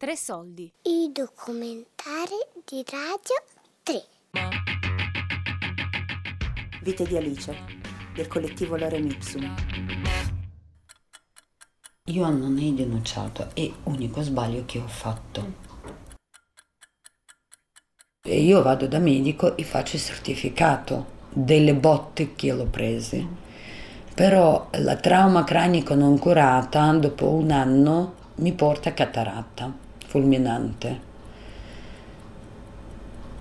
Tre soldi. I documentari di Radio 3. Vite di Alice, del collettivo Lorem Ipsum. Io non ho denunciato, è l'unico sbaglio che ho fatto. E io vado da medico e faccio il certificato delle botte che l'ho prese. Però la trauma cranico non curata dopo un anno mi porta a cataratta fulminante.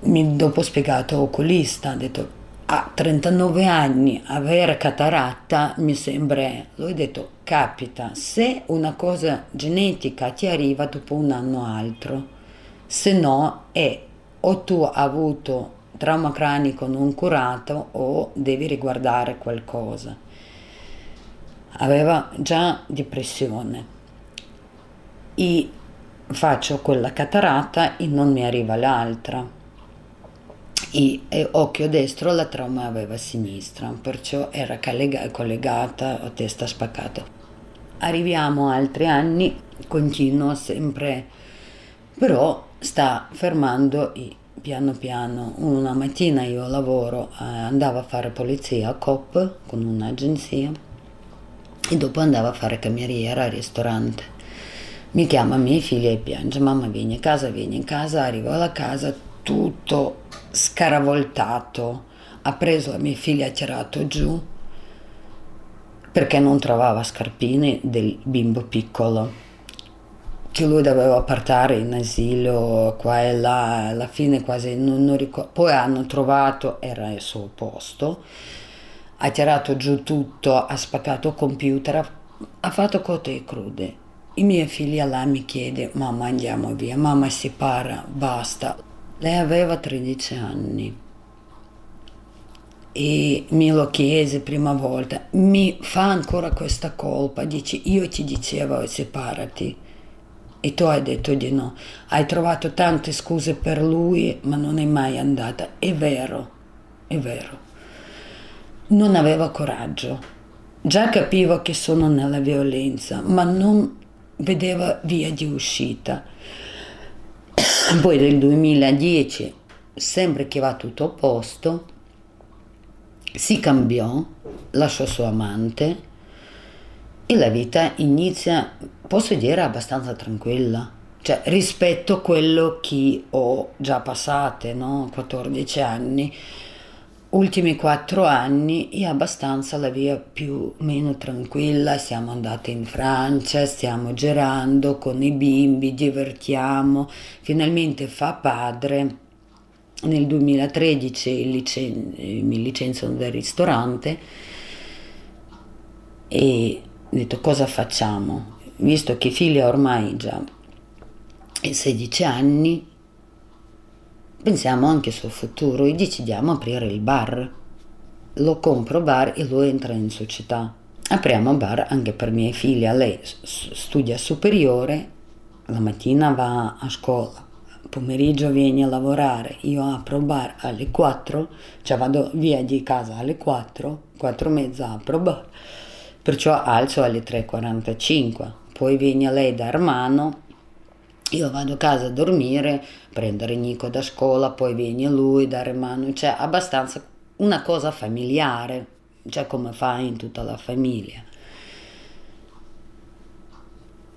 Mi, dopo spiegato oculista, ha detto a 39 anni avere cataratta mi sembra, lui ha detto capita, se una cosa genetica ti arriva dopo un anno o altro, se no è o tu hai avuto trauma cranico non curato o devi riguardare qualcosa. Aveva già depressione e faccio quella cataratta e non mi arriva l'altra. E, e occhio destro la trauma aveva sinistra, perciò era collegata a testa spaccata. Arriviamo a altri anni, continuo sempre, però sta fermando e piano piano. Una mattina io lavoro, eh, andavo a fare polizia a COP con un'agenzia e dopo andavo a fare cameriera al ristorante. Mi chiama mia figlia e piange, mamma vieni a casa, vieni in casa, arrivo alla casa tutto scaravoltato, ha preso la mia figlia ha tirato giù perché non trovava scarpine del bimbo piccolo che lui doveva portare in asilo qua e là, alla fine quasi non, non ricordo. Poi hanno trovato, era il suo posto, ha tirato giù tutto, ha spaccato il computer, ha fatto cotte e crude. Miei figli là mi chiede, mamma andiamo via, mamma si para, basta. Lei aveva 13 anni e me lo chiese prima volta, mi fa ancora questa colpa, dice io ti dicevo separati e tu hai detto di no. Hai trovato tante scuse per lui, ma non è mai andata. È vero, è vero. Non aveva coraggio. Già capivo che sono nella violenza, ma non vedeva via di uscita. Poi nel 2010, sempre che va tutto a posto, si cambiò, lasciò suo amante e la vita inizia posso dire abbastanza tranquilla, cioè rispetto a quello che ho già passate, no? 14 anni, ultimi 4 anni è abbastanza la via più o meno tranquilla, siamo andate in Francia, stiamo girando con i bimbi, divertiamo, finalmente fa padre. Nel 2013 licen- mi licenziano dal ristorante e ho detto cosa facciamo? visto che figlia ormai già ha 16 anni, pensiamo anche suo futuro e decidiamo di aprire il bar. Lo compro bar e lui entra in società. Apriamo bar anche per mia figlia, lei studia superiore, la mattina va a scuola, pomeriggio viene a lavorare, io apro bar alle 4, cioè vado via di casa alle 4, 4 e mezza apro bar, perciò alzo alle 3.45 poi viene lei da Armano, io vado a casa a dormire, prendere Nico da scuola, poi viene lui da Armano, cioè abbastanza una cosa familiare, cioè come fa in tutta la famiglia.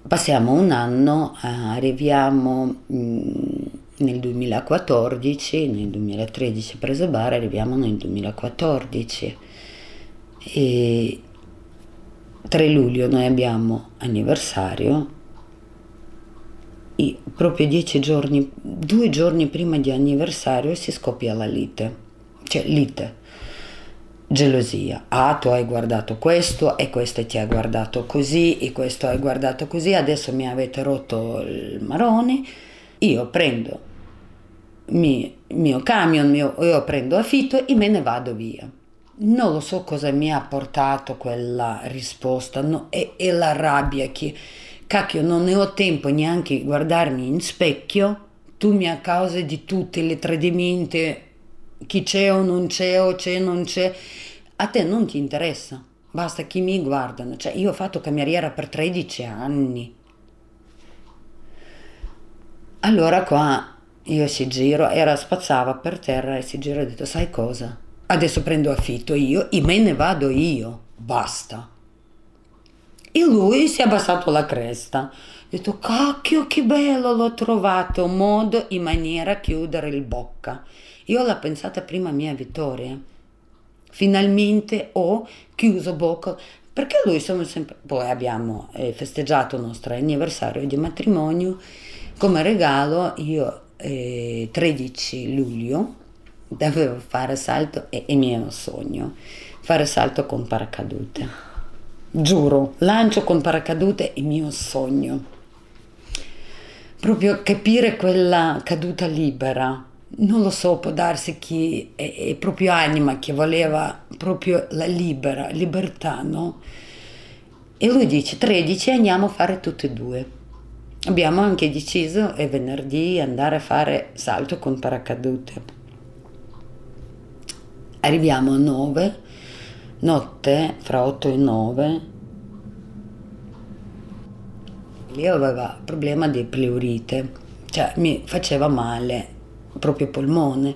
Passiamo un anno, arriviamo nel 2014, nel 2013 preso bar, arriviamo nel 2014 e 3 luglio noi abbiamo anniversario proprio dieci giorni, due giorni prima di anniversario si scoppia la lite, cioè lite, gelosia. Ah, tu hai guardato questo e questo ti ha guardato così e questo hai guardato così, adesso mi avete rotto il marone, io prendo il mio camion, mio, io prendo affitto e me ne vado via. Non lo so cosa mi ha portato quella risposta no, e, e, la rabbia che, cacchio, non ne ho tempo neanche di guardarmi in specchio, tu mi a causa di tutte le tradimenti, chi c'è o non c'è o c'è o non c'è, a te non ti interessa, basta che mi guardano, cioè io ho fatto cameriera per 13 anni. Allora qua io si giro, era spazzava per terra e si gira e ha detto sai cosa? Adesso prendo affitto io e me ne vado io, basta. E lui si è abbassato la cresta. Ha detto cacchio che bello, l'ho trovato modo in maniera a chiudere il bocca. Io l'ho pensata prima mia vittoria. Finalmente ho chiuso bocca perché lui siamo sempre poi abbiamo eh, festeggiato il nostro anniversario di matrimonio come regalo io eh, 13 luglio dovevo fare salto e il mio sogno fare salto con paracadute giuro lancio con paracadute il mio sogno proprio capire quella caduta libera non lo so, può darsi che è, è, proprio anima che voleva proprio la libera, libertà, no? E lui dice 13 andiamo a fare tutte e due. Abbiamo anche deciso è venerdì andare a fare salto con paracadute. Arriviamo a 9, notte fra 8 e 9. Lì aveva problema di pleurite, cioè mi faceva male proprio polmone.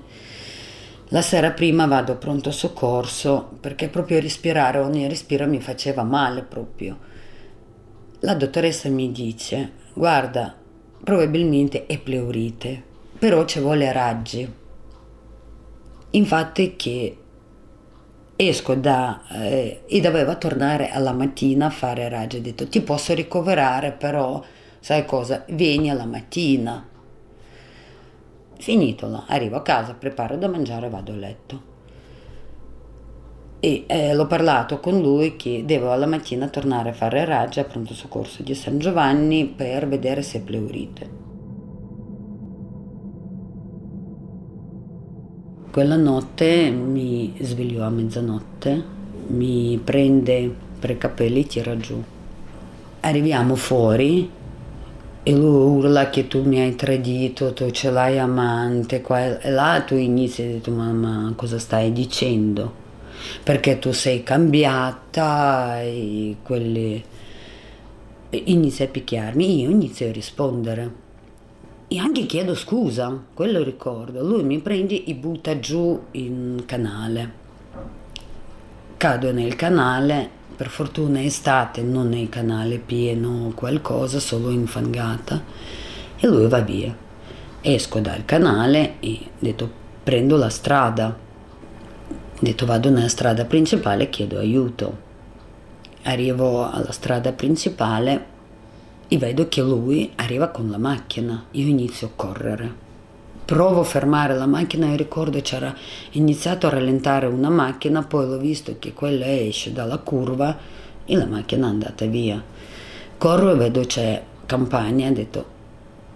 La sera prima vado a pronto soccorso perché proprio respirare, ogni respiro mi faceva male proprio. La dottoressa mi dice, guarda, probabilmente è pleurite, però ci vuole raggi. Infatti che esco da eh, e doveva tornare alla mattina a fare raggi. Ho detto ti posso ricoverare, però sai cosa? Vieni alla mattina. Finito, arrivo a casa, preparo da mangiare e vado a letto e eh, l'ho parlato con lui che devo alla mattina tornare a fare raggi a pronto soccorso di San Giovanni per vedere se è pleurite. Quella notte mi sveglio a mezzanotte, mi prende per i capelli e tira giù. Arriviamo fuori e lui urla che tu mi hai tradito, tu ce l'hai amante, qua e là tu inizi a dire ma cosa stai dicendo? perché tu sei cambiata e quelli... Inizia a picchiarmi, io inizio a rispondere. E anche chiedo scusa, quello ricordo. Lui mi prende e butta giù in canale. Cado nel canale, per fortuna è estate, non nel canale pieno qualcosa, solo infangata. E lui va via. Esco dal canale e detto prendo la strada detto vado nella strada principale e chiedo aiuto. Arrivo alla strada principale e vedo che lui arriva con la macchina. Io inizio a correre. Provo a fermare la macchina e ricordo c'era iniziato a rallentare una macchina, poi l'ho visto che quella esce dalla curva e la macchina è andata via. Corro e vedo c'è campagna, ho detto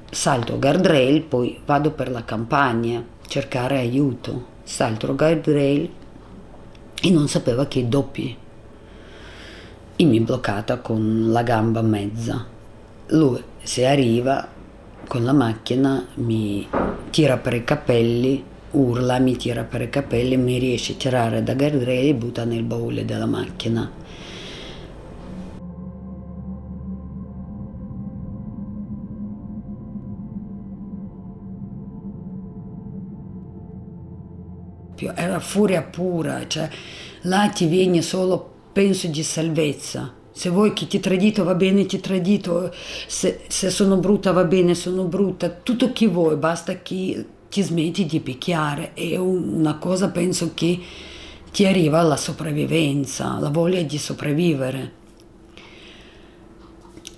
salto guardrail, poi vado per la campagna, cercare aiuto. Salto guardrail, e non sapeva che doppi. E mi bloccata con la gamba mezza. Lui, se arriva con la macchina, mi tira per i capelli, urla, mi tira per i capelli, mi riesce a tirare da guardrail e butta nel baule della macchina. era furia pura, cioè là ti viene solo penso di salvezza. Se vuoi che ti tradito va bene, ti tradito, se, se sono brutta va bene, sono brutta, tutto che vuoi, basta che ti smetti di picchiare. È una cosa, penso, che ti arriva la sopravvivenza, la voglia di sopravvivere.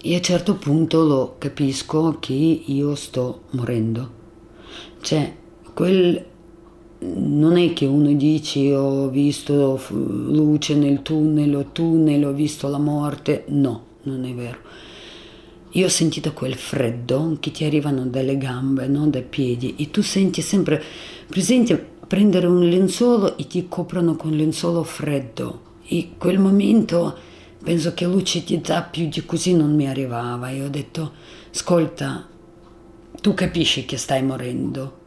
E a un certo punto lo capisco che io sto morendo. Cioè, quel non è che uno dice ho visto luce nel tunnel o tunnel, ho visto la morte, no, non è vero. Io ho sentito quel freddo che ti arrivano dalle gambe, no? dai piedi e tu senti sempre, presente, prendere un lenzuolo e ti coprono con lenzuolo freddo e quel momento penso che lucidità più di così non mi arrivava e ho detto ascolta, tu capisci che stai morendo,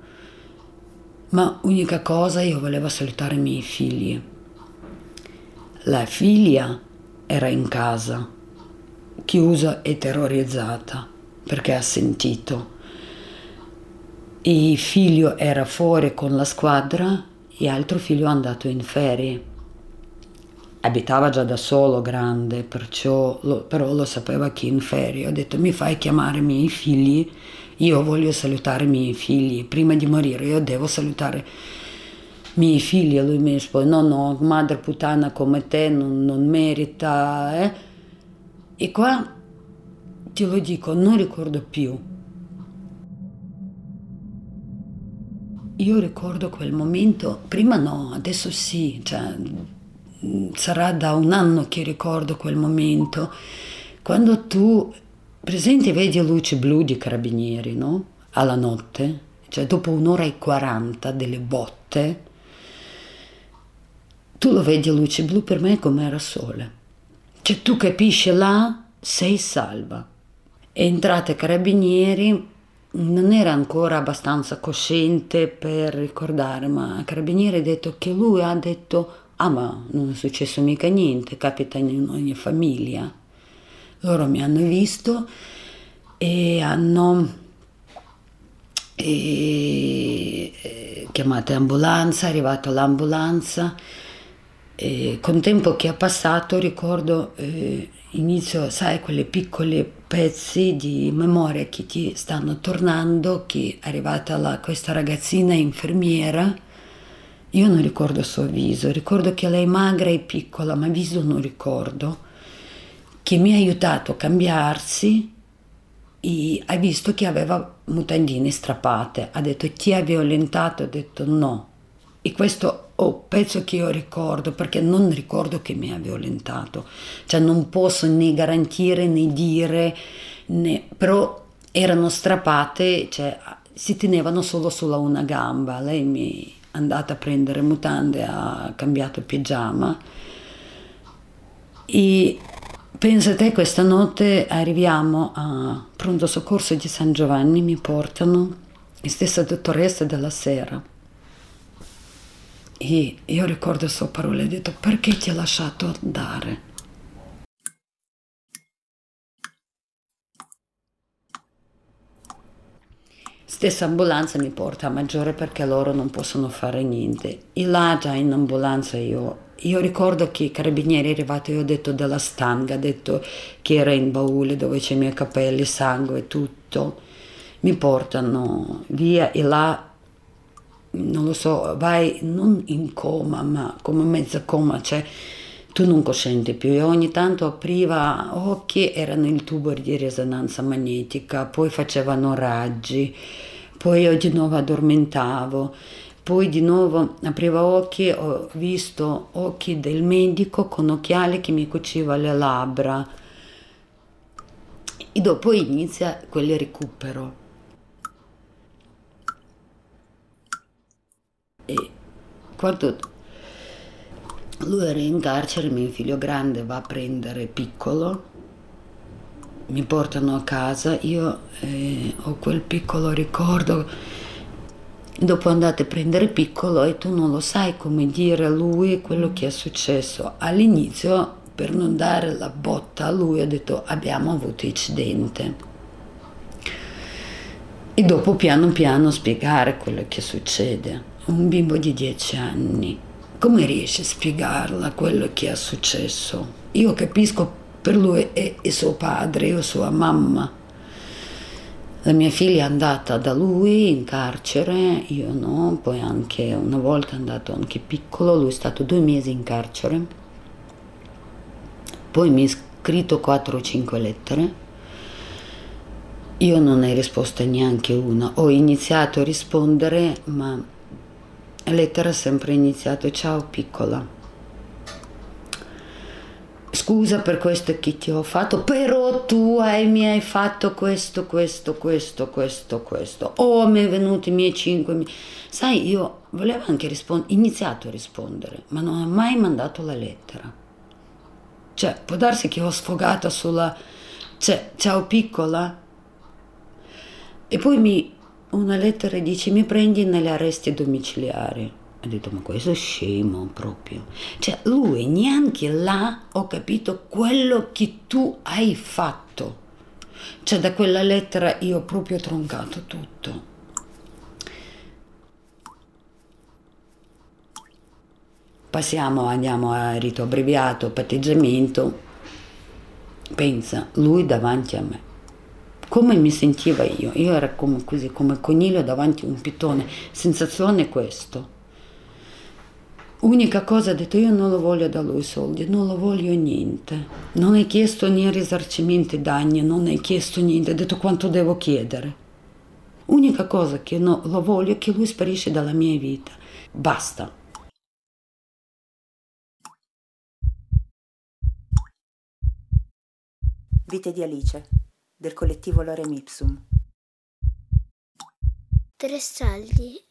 ma unica cosa io volevo salutare i miei figli. La figlia era in casa, chiusa e terrorizzata, perché ha sentito. il figlio era fuori con la squadra e l'altro figlio è andato in ferie. Abitava già da solo, grande, perciò lo, però lo sapeva che in ferie. Ho detto mi fai chiamare i miei figli, io voglio salutare i miei figli. Prima di morire io devo salutare i miei figli. E lui mi risponde no, no, madre puttana come te non, non merita. Eh? E qua te lo dico, non ricordo più Io ricordo quel momento, prima no, adesso sì, cioè, sarà da un anno che ricordo quel momento, quando tu, presente, vedi luci blu di carabinieri, no? Alla notte, cioè dopo un'ora e quaranta delle botte, tu lo vedi a luce blu per me come era sole. Cioè tu capisci là, sei salva. Entrate carabinieri, non era ancora abbastanza cosciente per ricordare, ma Carabinieri ha detto che lui ha detto, ah ma non è successo mica niente, capita in ogni famiglia. Loro mi hanno visto e hanno e, e, chiamato ambulanza, è arrivata l'ambulanza. E con tempo che è passato ricordo eh, inizio, sai, quelle piccole pezzi di memoria che ti stanno tornando, che è arrivata la, questa ragazzina infermiera, io non ricordo il suo viso, ricordo che lei è magra e piccola, ma viso non ricordo, che mi ha aiutato a cambiarsi ha visto che aveva mutandine strappate, ha detto ti ha violentato, ho detto no. E questo oh, penso che io ricordo, perché non ricordo che mi ha violentato, cioè non posso né garantire né dire, né, però erano strappate, cioè si tenevano solo sulla una gamba, lei mi è andata a prendere mutande, ha cambiato pigiama. E pensate questa notte arriviamo a pronto soccorso di San Giovanni, mi portano, la stessa dottoressa della sera e io ricordo le sue parole, ha detto perché ti ha lasciato andare? Stessa ambulanza mi porta a Maggiore perché loro non possono fare niente. E là già in ambulanza io, io ricordo che i carabinieri è arrivato, io ho detto della stanga, ho detto che era in baule dove c'è i miei capelli, sangue e tutto. Mi portano via e là non lo so, vai non in coma, ma come mezza coma, cioè tu non cosciente più e ogni tanto apriva occhi, erano il tubo di risonanza magnetica, poi facevano raggi, poi io di nuovo addormentavo, poi di nuovo apriva occhi, ho visto occhi del medico con occhiali che mi cuciva le labbra. E dopo inizia quel recupero. E quando lui era in carcere, mio figlio grande va a prendere piccolo, mi portano a casa, io eh, ho quel piccolo ricordo, dopo andate a prendere piccolo e tu non lo sai come dire a lui quello che è successo. All'inizio, per non dare la botta a lui, ho detto abbiamo avuto incidente. E dopo piano piano spiegare quello che succede un bimbo di dieci anni, come riesce a spiegarla quello che è successo? Io capisco per lui e, e suo padre o sua mamma. La mia figlia è andata da lui in carcere, io no, poi anche una volta è andato anche piccolo, lui è stato due mesi in carcere, poi mi ha scritto quattro o cinque lettere, io non ho risposto neanche una, ho iniziato a rispondere ma lettera ha sempre iniziato, ciao piccola. Scusa per questo che ti ho fatto, però tu hai, mi hai fatto questo, questo, questo, questo, questo. Oh, mi è venuto i miei cinque. Sai, io volevo anche rispondere, iniziato a rispondere, ma non ho mai mandato la lettera. Cioè, può darsi che ho sfogata sulla... Cioè, ciao piccola. E poi mi una lettera dice mi prendi negli arresti domiciliari ha detto, ma questo è scemo proprio. Cioè, lui neanche là ho capito quello che tu hai fatto. Cioè, da quella lettera io ho proprio troncato tutto. Passiamo, andiamo a rito abbreviato, patteggiamento. Pensa, lui davanti a me come mi sentiva io. Io ero come, così, come coniglio davanti a un pitone. Sensazione questa. Unica cosa, ho detto, io non lo voglio da lui soldi, non lo voglio niente. Non hai chiesto né risarcimenti danni, non hai chiesto niente, ho detto quanto devo chiedere. Unica cosa che no, lo voglio è che lui sparisce dalla mia vita. Basta. Vite di Alice, del collettivo Lorem Ipsum. Tre soldi